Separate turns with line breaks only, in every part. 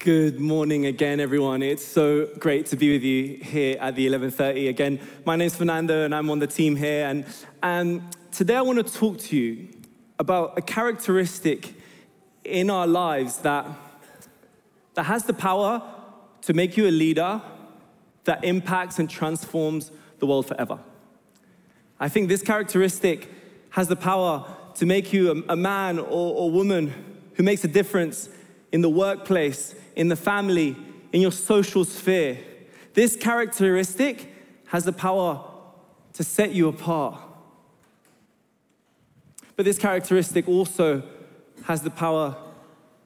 Good morning again, everyone. It's so great to be with you here at the 11:30 again. My name's Fernando, and I'm on the team here. And, and today, I want to talk to you about a characteristic in our lives that, that has the power to make you a leader that impacts and transforms the world forever. I think this characteristic has the power to make you a, a man or, or woman who makes a difference in the workplace, in the family, in your social sphere. This characteristic has the power to set you apart. But this characteristic also has the power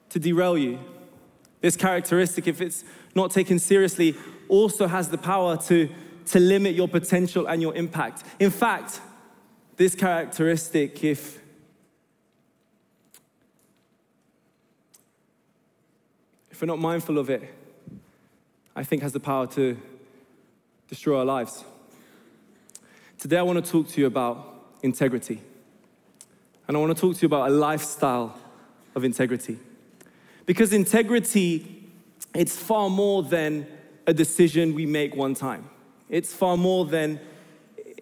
to derail you. This characteristic, if it's not taken seriously, also has the power to, to limit your potential and your impact. In fact, this characteristic, if if we're not mindful of it, I think has the power to destroy our lives. Today, I want to talk to you about integrity. And I want to talk to you about a lifestyle of integrity. Because integrity, it's far more than a decision we make one time. It's far more than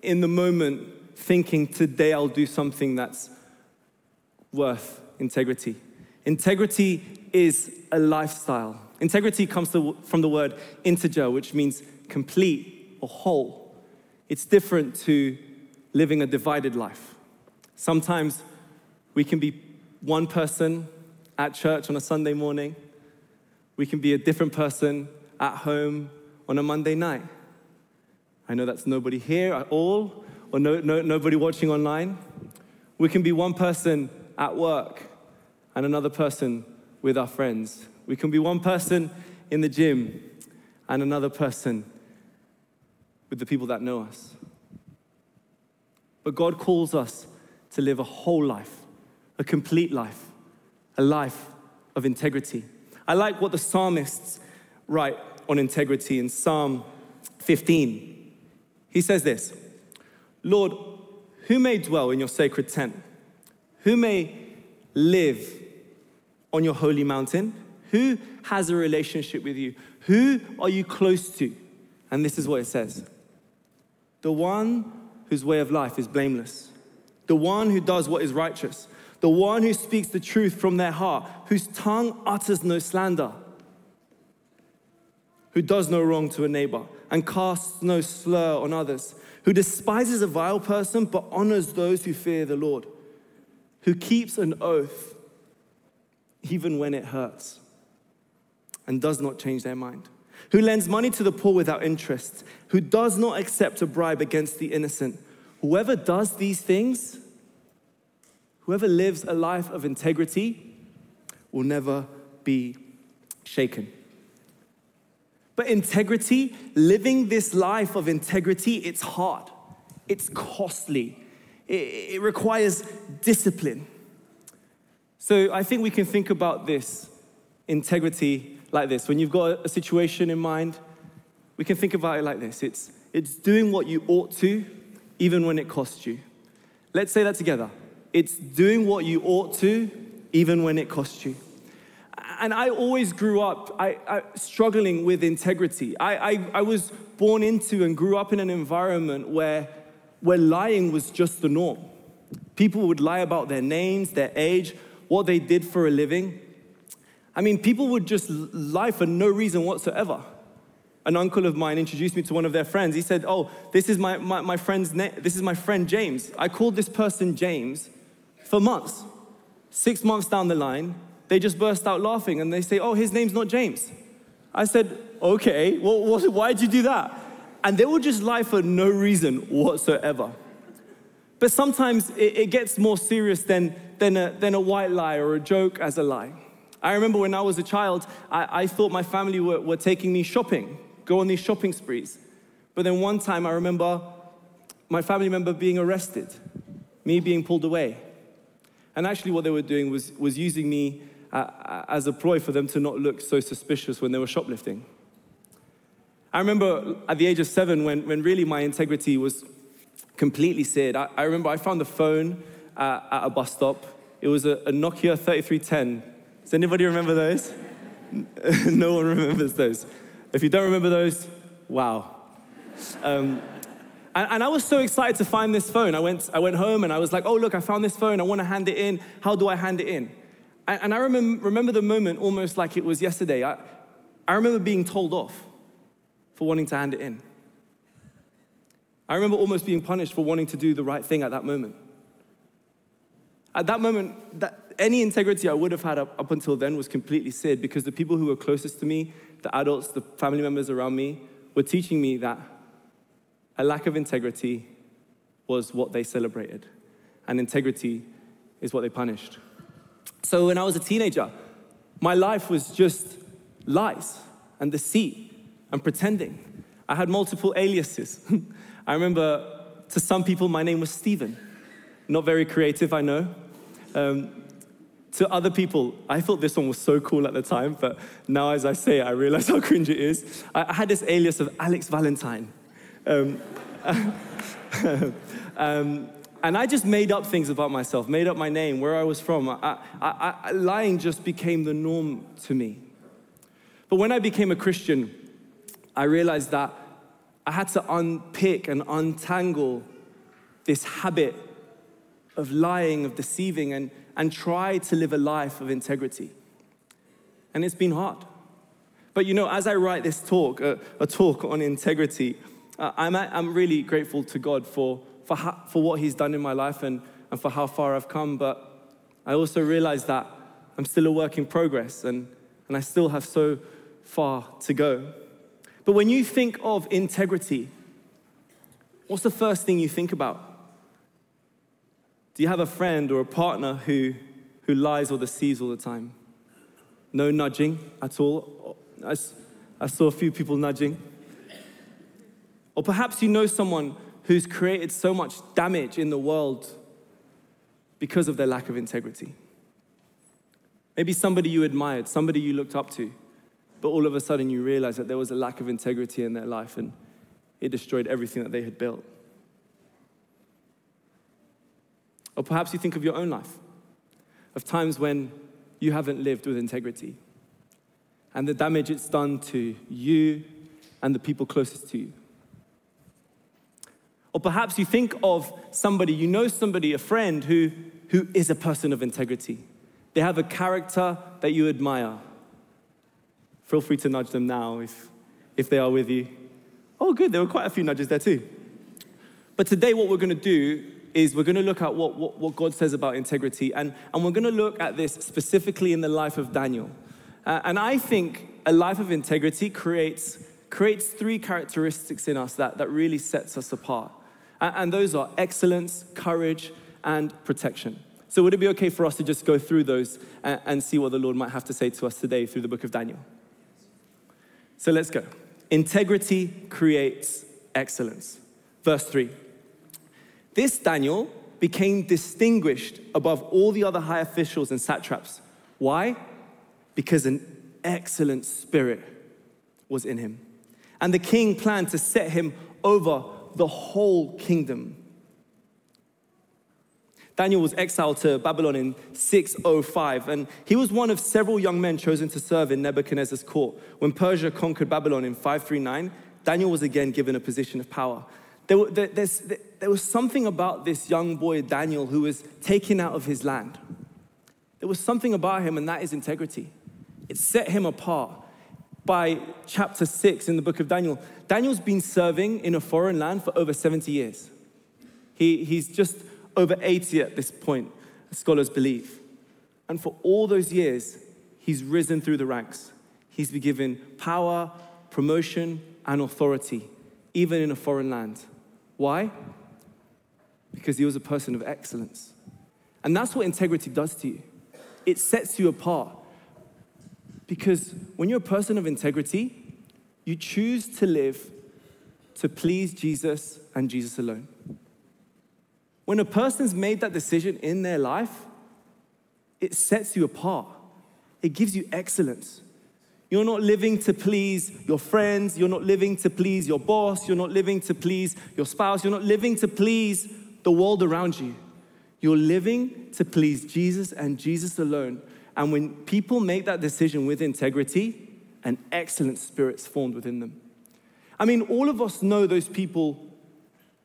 in the moment thinking, today I'll do something that's worth integrity. Integrity is a lifestyle. Integrity comes to, from the word integer, which means complete or whole. It's different to living a divided life. Sometimes we can be one person at church on a Sunday morning, we can be a different person at home on a Monday night. I know that's nobody here at all, or no, no, nobody watching online. We can be one person at work and another person with our friends. We can be one person in the gym and another person with the people that know us. But God calls us to live a whole life, a complete life, a life of integrity. I like what the psalmists write on integrity in Psalm 15. He says this Lord, who may dwell in your sacred tent? Who may live on your holy mountain? Who has a relationship with you? Who are you close to? And this is what it says The one whose way of life is blameless, the one who does what is righteous, the one who speaks the truth from their heart, whose tongue utters no slander, who does no wrong to a neighbor and casts no slur on others, who despises a vile person but honors those who fear the Lord, who keeps an oath even when it hurts, and does not change their mind, who lends money to the poor without interest, who does not accept a bribe against the innocent. Whoever does these things, whoever lives a life of integrity, will never be shaken. But integrity, living this life of integrity, it's hard, it's costly, it, it requires discipline. So I think we can think about this integrity like this. When you've got a situation in mind, we can think about it like this it's, it's doing what you ought to, even when it costs you. Let's say that together. It's doing what you ought to, even when it costs you. And I always grew up I, I, struggling with integrity. I, I, I was born into and grew up in an environment where, where lying was just the norm. People would lie about their names, their age, what they did for a living. I mean, people would just lie for no reason whatsoever. An uncle of mine introduced me to one of their friends. He said, Oh, this is my, my, my friend's name. This is my friend James. I called this person James for months. Six months down the line, they just burst out laughing and they say, Oh, his name's not James. I said, Okay, well, why'd you do that? And they would just lie for no reason whatsoever. But sometimes it, it gets more serious than, than, a, than a white lie or a joke as a lie. I remember when I was a child, I, I thought my family were, were taking me shopping, go on these shopping sprees. But then one time I remember my family member being arrested, me being pulled away. And actually, what they were doing was, was using me uh, as a ploy for them to not look so suspicious when they were shoplifting. I remember at the age of seven when, when really my integrity was completely seared. I, I remember I found a phone uh, at a bus stop. It was a, a Nokia 3310. Does anybody remember those? no one remembers those. If you don't remember those, wow. Um, and, and, I was so excited to find this phone. I went, I went home and I was like, oh, look, I found this phone. I want to hand it in. How do I hand it in? And, and I remember, remember the moment almost like it was yesterday. I, I remember being told off for wanting to hand it in. I remember almost being punished for wanting to do the right thing at that moment. At that moment, that, any integrity I would have had up, up until then was completely seared because the people who were closest to me, the adults, the family members around me, were teaching me that a lack of integrity was what they celebrated, and integrity is what they punished. So when I was a teenager, my life was just lies and deceit and pretending. I had multiple aliases. I remember to some people, my name was Stephen. Not very creative, I know. Um, to other people, I thought this one was so cool at the time, but now as I say it, I realize how cringe it is. I, I had this alias of Alex Valentine. Um, um, and I just made up things about myself, made up my name, where I was from. I, I, lying just became the norm to me. But when I became a Christian, I realized that I had to unpick and untangle this habit of lying, of deceiving, and, and try to live a life of integrity. And it's been hard. But you know, as I write this talk, uh, a talk on integrity, uh, I'm, I'm really grateful to God for, for, ha- for what He's done in my life and, and for how far I've come. But I also realize that I'm still a work in progress and, and I still have so far to go. But when you think of integrity, what's the first thing you think about? Do you have a friend or a partner who, who lies or deceives all the time? No nudging at all. I, I saw a few people nudging. Or perhaps you know someone who's created so much damage in the world because of their lack of integrity. Maybe somebody you admired, somebody you looked up to, but all of a sudden you realize that there was a lack of integrity in their life and it destroyed everything that they had built. Or perhaps you think of your own life, of times when you haven't lived with integrity and the damage it's done to you and the people closest to you. Or perhaps you think of somebody, you know somebody, a friend who, who is a person of integrity. They have a character that you admire. Feel free to nudge them now if, if they are with you. Oh, good, there were quite a few nudges there too. But today, what we're going to do is we're going to look at what, what, what, God says about integrity, and, and we're going to look at this specifically in the life of Daniel. Uh, and I think a life of integrity creates, creates three characteristics in us that, that really sets us apart. And, and those are excellence, courage, and protection. So, would it be okay for us to just go through those and, and see what the Lord might have to say to us today through the book of Daniel? So, let's go. Integrity creates excellence. Verse 3. This Daniel became distinguished above all the other high officials and satraps. Why? Because an excellent spirit was in him. And the king planned to set him over the whole kingdom. Daniel was exiled to Babylon in 605, and he was one of several young men chosen to serve in Nebuchadnezzar's court. When Persia conquered Babylon in 539, Daniel was again given a position of power. There, there, there was something about this young boy, Daniel, who was taken out of his land. There was something about him, and that is integrity. It set him apart. By chapter 6 in the book of Daniel, Daniel's been serving in a foreign land for over 70 years. He, he's just over 80 at this point, scholars believe. And for all those years, he's risen through the ranks. He's been given power, promotion, and authority, even in a foreign land. Why? Because he was a person of excellence. And that's what integrity does to you it sets you apart. Because when you're a person of integrity, you choose to live to please Jesus and Jesus alone. When a person's made that decision in their life, it sets you apart. It gives you excellence. You're not living to please your friends. You're not living to please your boss. You're not living to please your spouse. You're not living to please the world around you. You're living to please Jesus and Jesus alone. And when people make that decision with integrity, an excellent spirit's formed within them. I mean, all of us know those people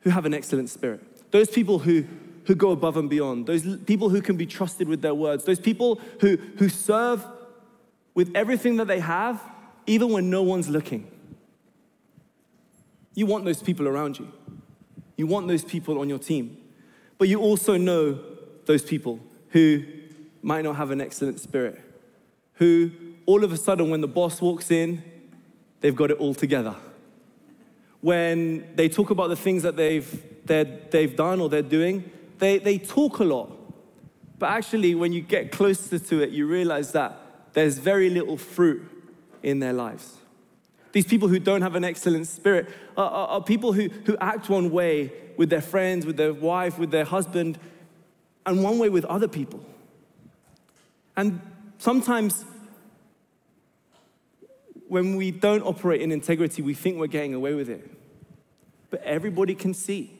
who have an excellent spirit, those people who, who go above and beyond, those people who can be trusted with their words, those people who, who serve with everything that they have, even when no one's looking. You want those people around you. You want those people on your team. But you also know those people who might not have an excellent spirit, who all of a sudden, when the boss walks in, they've got it all together. When they talk about the things that they've, they've done or they're doing, they, they talk a lot. But actually, when you get closer to it, you realize that there's very little fruit in their lives. These people who don't have an excellent spirit are, are, are, people who, who act one way with their friends, with their wife, with their husband, and one way with other people. And sometimes when we don't operate in integrity, we think we're getting away with it. But everybody can see,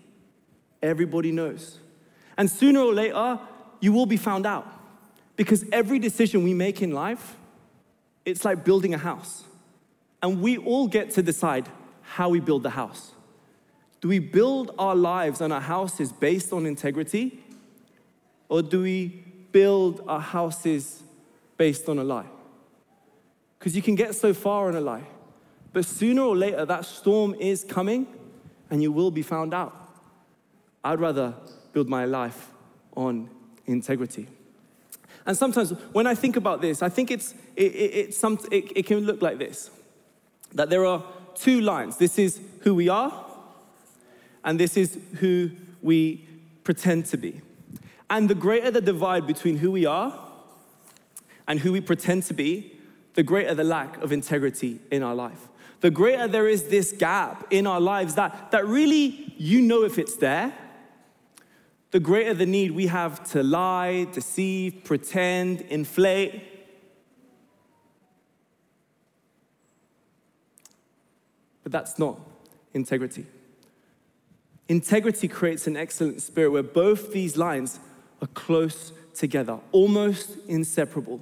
everybody knows. And sooner or later, you will be found out. Because every decision we make in life, it's like building a house. And we all get to decide how we build the house. Do we build our lives and our houses based on integrity? Or do we build our houses based on a lie? Because you can get so far on a lie, but sooner or later that storm is coming and you will be found out. I'd rather build my life on integrity. And sometimes when I think about this, I think it's, it, it, it's some, it, it can look like this that there are two lines. This is who we are, and this is who we pretend to be. And the greater the divide between who we are and who we pretend to be, the greater the lack of integrity in our life. The greater there is this gap in our lives that, that really you know if it's there, the greater the need we have to lie, deceive, pretend, inflate, But that's not integrity. Integrity creates an excellent spirit where both these lines are close together, almost inseparable.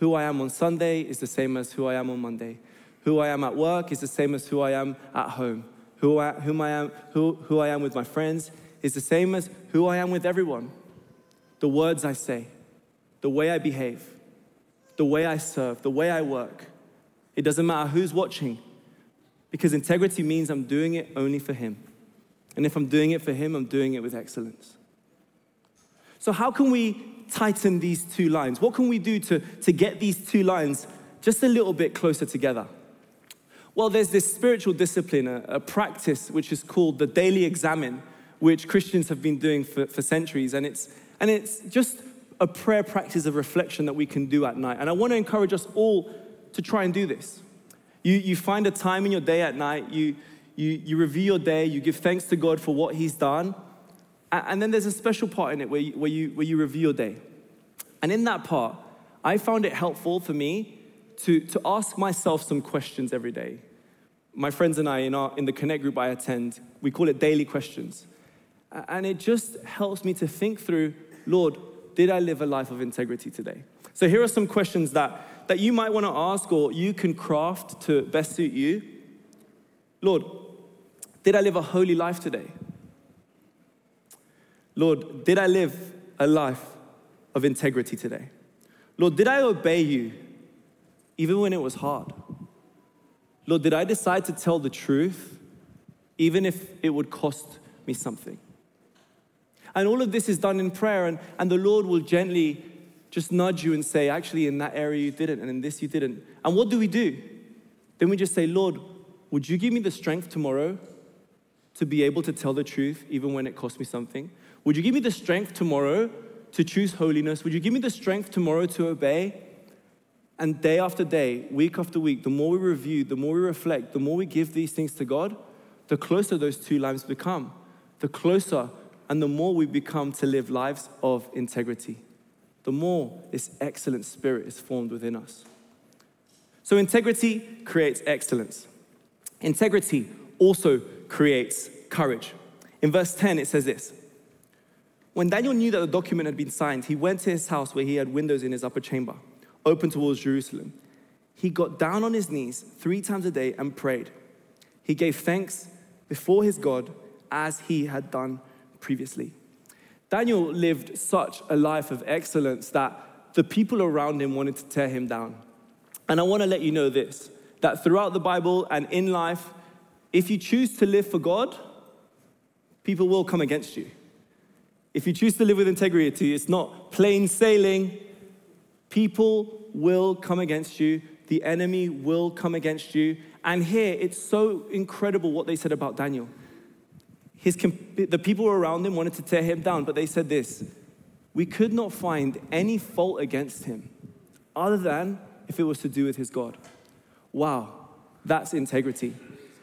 Who I am on Sunday is the same as who I am on Monday. Who I am at work is the same as who I am at home. Who I, whom I am, who, who I am with my friends is the same as who I am with everyone. The words I say, the way I behave, the way I serve, the way I work. It doesn't matter who's watching, because integrity means I'm doing it only for Him. And if I'm doing it for Him, I'm doing it with excellence. So, how can we tighten these two lines? What can we do to, to get these two lines just a little bit closer together? Well, there's this spiritual discipline, a, a practice which is called the daily examen, which Christians have been doing for, for centuries. And it's, and it's just a prayer practice of reflection that we can do at night. And I want to encourage us all to try and do this. You, you find a time in your day at night, you, you, you review your day, you give thanks to God for what He's done. And, and then there's a special part in it where you, where, you, where you review your day. And in that part, I found it helpful for me to, to ask myself some questions every day. My friends and I, in, our, in the Connect group I attend, we call it daily questions. And it just helps me to think through Lord, did I live a life of integrity today? So here are some questions that that you might want to ask or you can craft to best suit you Lord, did I live a holy life today? Lord, did I live a life of integrity today? Lord, did I obey you even when it was hard? Lord, did I decide to tell the truth even if it would cost me something? And all of this is done in prayer, and, and the Lord will gently just nudge you and say, actually, in that area you didn't, and in this you didn't. And what do we do? Then we just say, Lord, would you give me the strength tomorrow to be able to tell the truth even when it costs me something? Would you give me the strength tomorrow to choose holiness? Would you give me the strength tomorrow to obey? And day after day, week after week, the more we review, the more we reflect, the more we give these things to God, the closer those two lives become. The closer and the more we become to live lives of integrity the more this excellent spirit is formed within us. So, integrity creates excellence. Integrity also creates courage. In verse 10, it says this When Daniel knew that the document had been signed, he went to his house where he had windows in his upper chamber. open towards Jerusalem, he got down on his knees three times a day and prayed. He gave thanks before his God as he had done previously. Daniel lived such a life of excellence that the people around him wanted to tear him down. And I want to let you know this that throughout the Bible and in life, if you choose to live for God, people will come against you. If you choose to live with integrity, it's not plain sailing. People will come against you, the enemy will come against you. And here, it's so incredible what they said about Daniel. His, the people around him wanted to tear him down, but they said this We could not find any fault against him other than if it was to do with his God. Wow, that's integrity.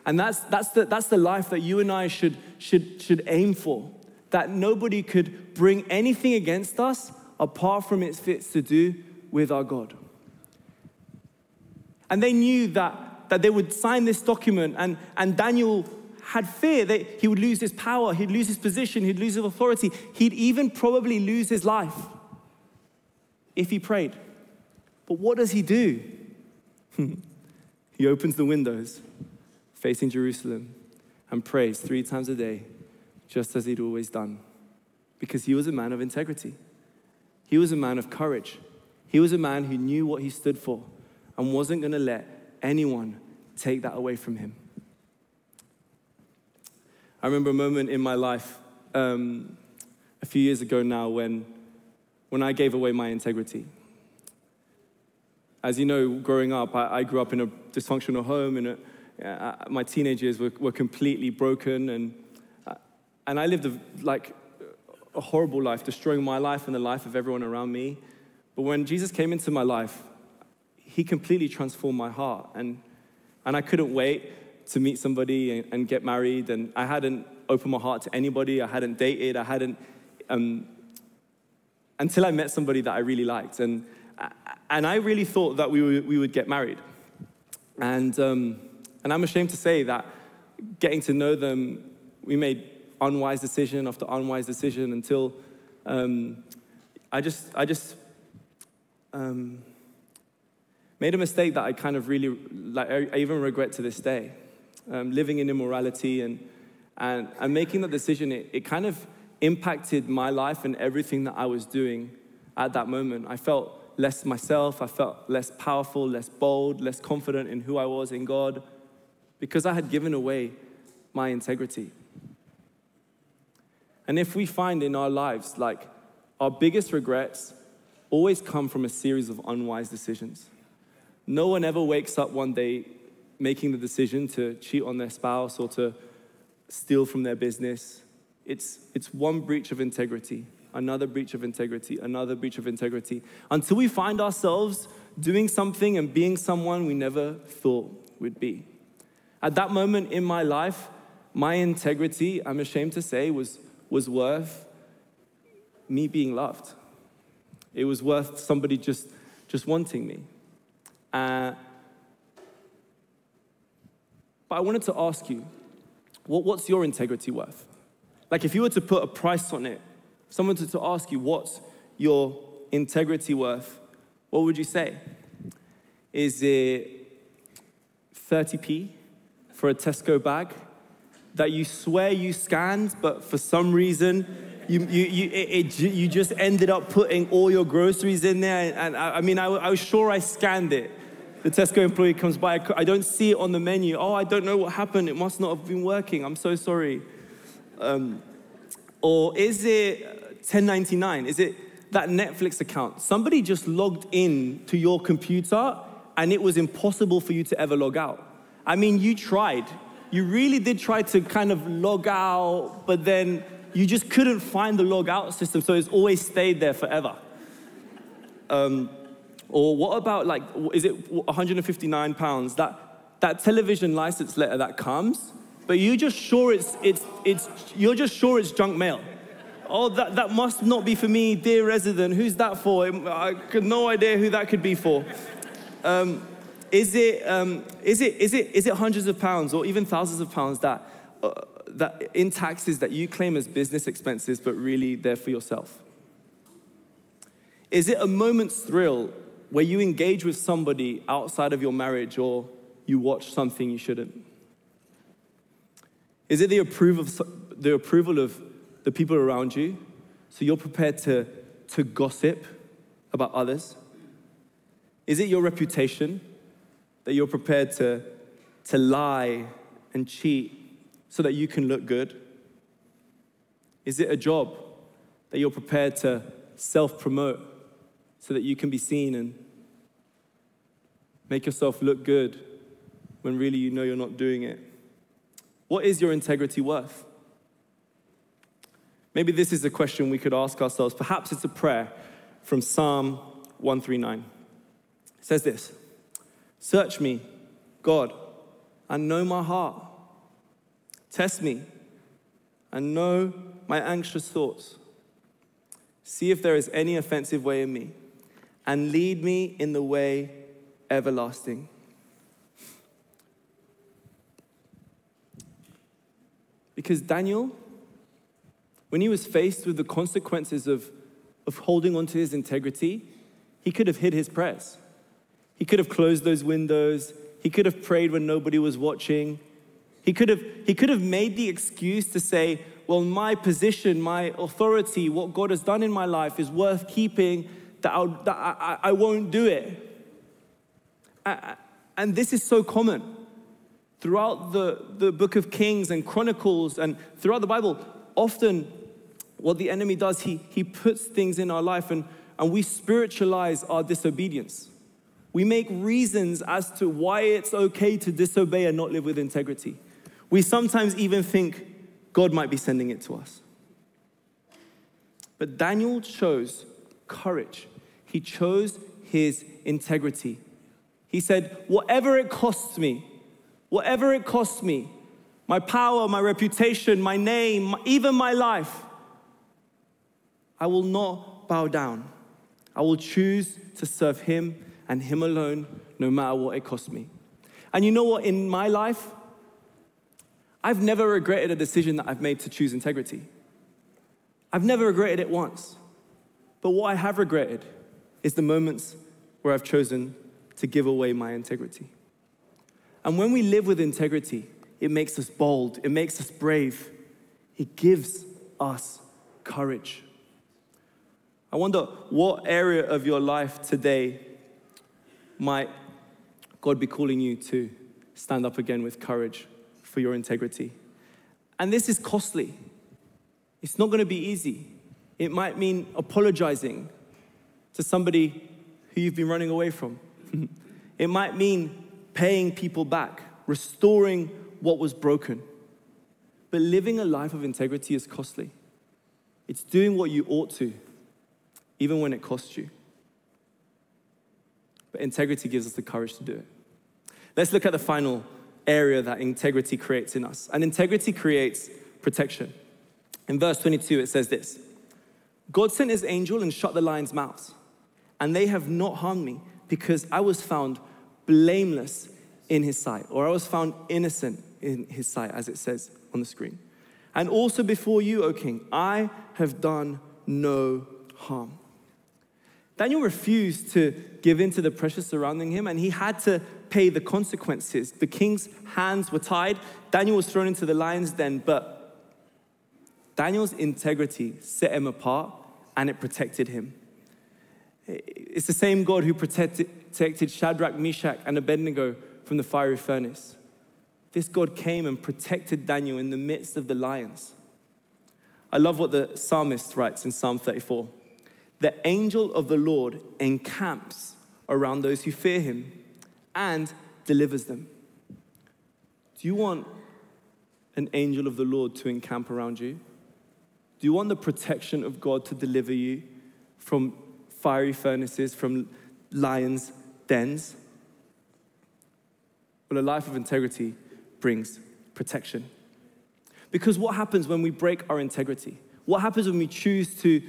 And that's, that's, the, that's the life that you and I should, should, should aim for. That nobody could bring anything against us apart from it fits to do with our God. And they knew that, that they would sign this document, and, and Daniel had fear that he would lose his power, he'd lose his position, he'd lose his authority, he'd even probably lose his life if he prayed. But what does he do? he opens the windows facing Jerusalem and prays three times a day, just as he'd always done, because he was a man of integrity. He was a man of courage. He was a man who knew what he stood for and wasn't going to let anyone take that away from him. I remember a moment in my life um, a few years ago now when, when I gave away my integrity. As you know, growing up, I, I grew up in a dysfunctional home, and uh, my teenage years were, were completely broken, and, uh, and I lived a, like a horrible life, destroying my life and the life of everyone around me. But when Jesus came into my life, he completely transformed my heart, and, and I couldn't wait to meet somebody and, and get married, and I hadn't opened my heart to anybody, I hadn't dated, I hadn't, um, until I met somebody that I really liked. And and I really thought that we, would, we would get married. And, um, and I'm ashamed to say that getting to know them, we made unwise decision after unwise decision until um, I just, I just um, made a mistake that I kind of really, like, I even regret to this day. Um, living in immorality and, and, and making that decision, it, it kind of impacted my life and everything that I was doing at that moment. I felt less myself. I felt less powerful, less bold, less confident in who I was in God because I had given away my integrity. And if we find in our lives, like our biggest regrets always come from a series of unwise decisions. No one ever wakes up one day making the decision to cheat on their spouse or to steal from their business. It's, it's one breach of integrity another breach of integrity, another breach of integrity, until we find ourselves doing something and being someone we never thought we'd be. At that moment in my life, my integrity, I'm ashamed to say, was, was worth me being loved. It was worth somebody just, just wanting me. Uh, but I wanted to ask you, what, what's your integrity worth? Like, if you were to put a price on it, someone to, to ask you, what's your integrity worth? What would you say? Is it 30p for a Tesco bag that you swear you scanned, but for some reason you, you, you, it, it, you just ended up putting all your groceries in there? And I, I mean, I, I was sure I scanned it. The Tesco employee comes by, I don't see it on the menu. Oh, I don't know what happened. It must not have been working. I'm so sorry. Um, or is it 1099? Is it that Netflix account? Somebody just logged in to your computer and it was impossible for you to ever log out. I mean, you tried. You really did try to kind of log out, but then you just couldn't find the log out system, so it's always stayed there forever. Um, or what about like, is it 159 pounds? That, that television license letter that comes, but you're just sure it's, it's, it's, you're just sure it's junk mail. Oh, that, that must not be for me, dear resident. Who's that for? I have no idea who that could be for. Um, is, it, um, is, it, is, it, is it hundreds of pounds or even thousands of pounds that, uh, that in taxes that you claim as business expenses, but really they're for yourself? Is it a moment's thrill where you engage with somebody outside of your marriage or you watch something you shouldn't? Is it the approval of, the approval of the people around you? So you're prepared to, to gossip about others? Is it your reputation that you're prepared to, to lie and cheat so that you can look good? Is it a job that you're prepared to self promote so that you can be seen and make yourself look good when really you know you're not doing it? What is your integrity worth? Maybe this is a question we could ask ourselves. Perhaps it's a prayer from Psalm 139. It says this Search me, God, and know my heart. Test me and know my anxious thoughts. See if there is any offensive way in me, and lead me in the way everlasting. Because Daniel, when he was faced with the consequences of, of holding on to his integrity, he could have hid his prayers. He could have closed those windows. He could have prayed when nobody was watching. He could have, he could have made the excuse to say, Well, my position, my authority, what God has done in my life is worth keeping, that, that I, I, won't do it. and this is so common. Throughout the, the book of Kings and Chronicles and throughout the Bible, often what the enemy does, he, he puts things in our life and, and we spiritualize our disobedience. We make reasons as to why it's okay to disobey and not live with integrity. We sometimes even think God might be sending it to us. But Daniel chose courage, he chose his integrity. He said, Whatever it costs me, whatever it costs me, my power, my reputation, my name, even my life, I will not bow down. I will choose to serve him and him alone, no matter what it costs me. And you know what? In my life, I've never regretted a decision that I've made to choose integrity. I've never regretted it once. But what I have regretted is the moments where I've chosen to give away my integrity. And when we live with integrity, it makes us bold, it makes us brave, it gives us courage. I wonder what area of your life today might God be calling you to stand up again with courage for your integrity. And this is costly. It's not going to be easy. It might mean apologizing to somebody who you've been running away from. it might mean paying people back, restoring what was broken. But living a life of integrity is costly. It's doing what you ought to, even when it costs you. But integrity gives us the courage to do it. Let's look at the final area that integrity creates in us. And integrity creates protection. In verse 22, it says this God sent his angel and shut the lions' mouths, and they have not harmed me because I was found blameless in his sight, or I was found innocent in his sight, as it says on the screen. And also before you, O king, I have done no harm. Daniel refused to give in to the pressure surrounding him, and he had to pay the consequences. The king's hands were tied. Daniel was thrown into the lion's den, but Daniel's integrity set him apart and it protected him. It's the same God who protected, Shadrach, Meshach, and Abednego from the fiery furnace. This God came and protected Daniel in the midst of the lions. I love what the psalmist writes in Psalm 34 the angel of the Lord encamps around those who fear him and delivers them. Do you want an angel of the Lord to encamp around you? Do you want the protection of God to deliver you from fiery furnaces, from lions' dens? Well, a life of integrity brings protection. Because what happens when we break our integrity? What happens when we choose to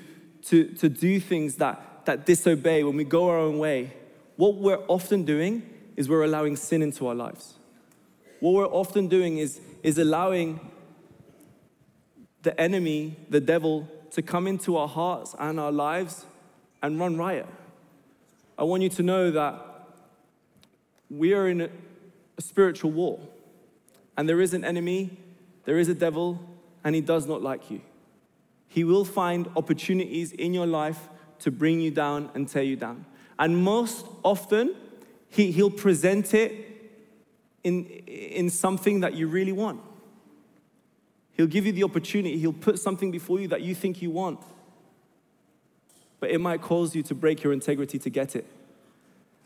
to, to do things that, that disobey, when we go our own way, what we're often doing is we're allowing sin into our lives. What we're often doing is, is allowing the enemy, the devil, to come into our hearts and our lives and run riot. I want you to know that we are in a, spiritual war. And there is an enemy, there is a devil, and he does not like you. He will find opportunities in your life to bring you down and tear you down. And most often, he, he'll present it in, in something that you really want. He'll give you the opportunity, he'll put something before you that you think you want. But it might cause you to break your integrity to get it.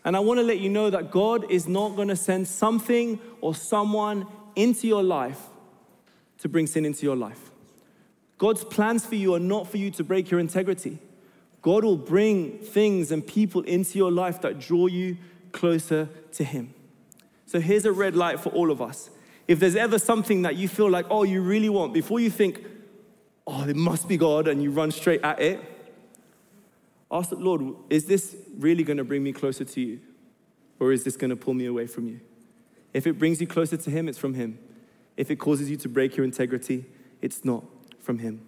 And I want to let you know that God is not going to send something or someone into your life to bring sin into your life. God's plans for you are not for you to break your integrity. God will bring things and people into your life that draw you closer to Him. So here's a red light for all of us. If there's ever something that you feel like, oh, you really want, before you think, oh, it must be God, and you run straight at it, ask the Lord, is this really going to bring me closer to you? Or is this going to pull me away from you? If it brings you closer to Him, it's from Him. If it causes you to break your integrity, it's not from Him.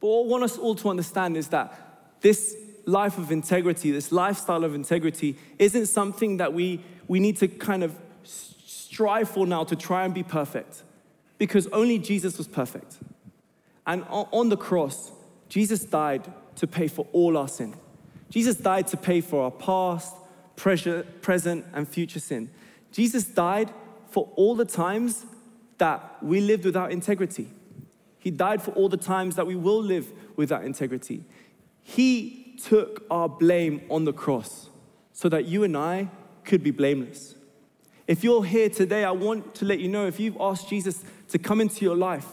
But what I want us all to understand is that this life of integrity, this lifestyle of integrity, isn't something that we, we need to kind of strive for now to try and be perfect. Because only Jesus was perfect. And on the cross, Jesus died to pay for all our sin. Jesus died to pay for our past, present, and future sin. Jesus died for all the times that we lived without integrity. He died for all the times that we will live without integrity. He took our blame on the cross so that you and I could be blameless. If you're here today, I want to let you know if you've asked Jesus to come into your life,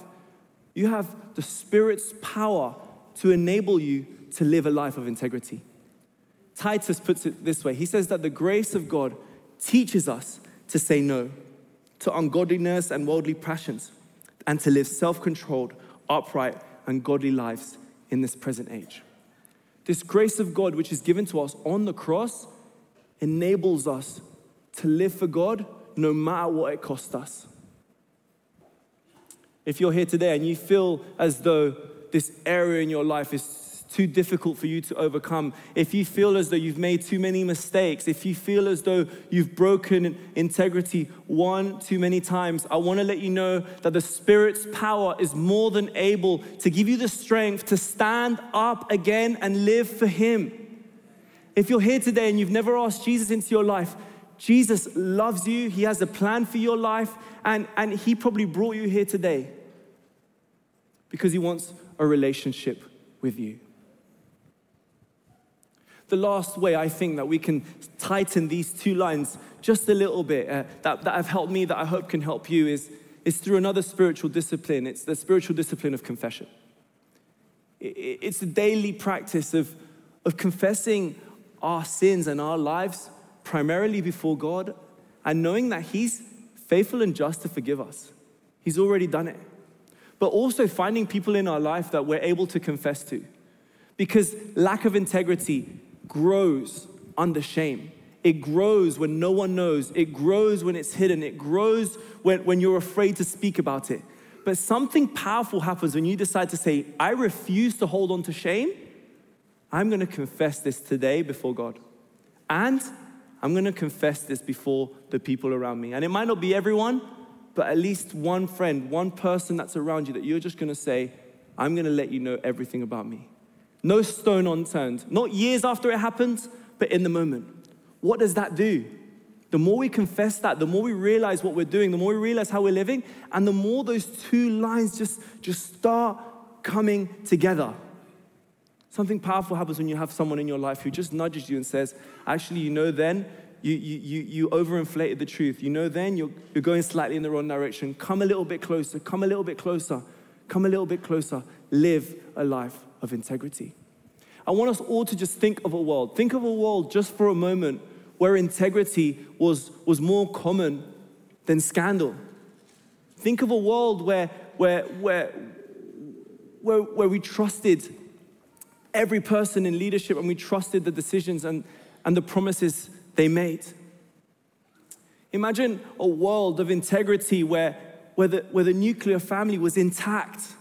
you have the Spirit's power to enable you to live a life of integrity. Titus puts it this way he says that the grace of God teaches us to say no to ungodliness and worldly passions and to live self controlled, upright, and godly lives in this present age. This grace of God, which is given to us on the cross, enables us to live for God no matter what it costs us. If you're here today and you feel as though this area in your life is too difficult for you to overcome, if you feel as though you've made too many mistakes, if you feel as though you've broken integrity one too many times, I want to let you know that the Spirit's power is more than able to give you the strength to stand up again and live for Him. If you're here today and you've never asked Jesus into your life, Jesus loves you, He has a plan for your life, and, and He probably brought you here today because He wants a relationship with you. The last way I think that we can tighten these two lines just a little bit, uh, that, that have helped me, that I hope can help you, is, is through another spiritual discipline. It's the spiritual discipline of confession. It, it's the daily practice of, of confessing our sins and our lives primarily before God and knowing that He's faithful and just to forgive us. He's already done it. But also finding people in our life that we're able to confess to. Because lack of integrity grows under shame. It grows when no one knows. It grows when it's hidden. It grows when, when you're afraid to speak about it. But something powerful happens when you decide to say, I refuse to hold on to shame. I'm going to confess this today before God. And I'm to confess this before the people around me. And it might not be everyone, but at least one friend, one person that's around you that you're just to say, I'm to let you know everything about me. No stone unturned. Not years after it happened, but in the moment. What does that do? The more we confess that, the more we realize what we're doing, the more we realize how we're living, and the more those two lines just, just start coming together. Something powerful happens when you have someone in your life who just nudges you and says, Actually, you know, then you, you, you, you overinflated the truth. You know, then you're, you're going slightly in the wrong direction. Come a little bit closer, come a little bit closer, come a little bit closer. Live a life of integrity. I want us all to just think of a world. Think of a world just for a moment where integrity was, was more common than scandal. Think of a world where, where, where, where, where we trusted every person in leadership and we trusted the decisions and, and the promises they made. Imagine a world of integrity where, where, the, where the nuclear family was intact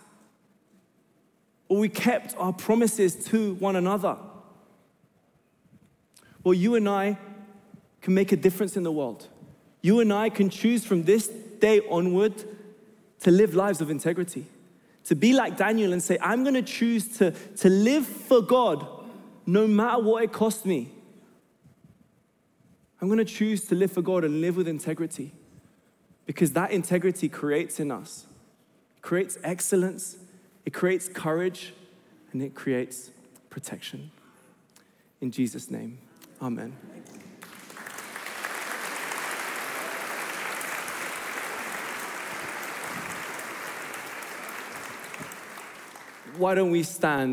where we kept our promises to one another. Well, you and I can make a difference in the world. You and I can choose from this day onward to live lives of integrity. To be like Daniel and say, I'm gonna choose to, to live for God no matter what it costs me. I'm gonna choose to live for God and live with integrity because that integrity creates in us, it creates excellence, it creates courage, and it creates protection. In Jesus' name, amen. Why don't we stand?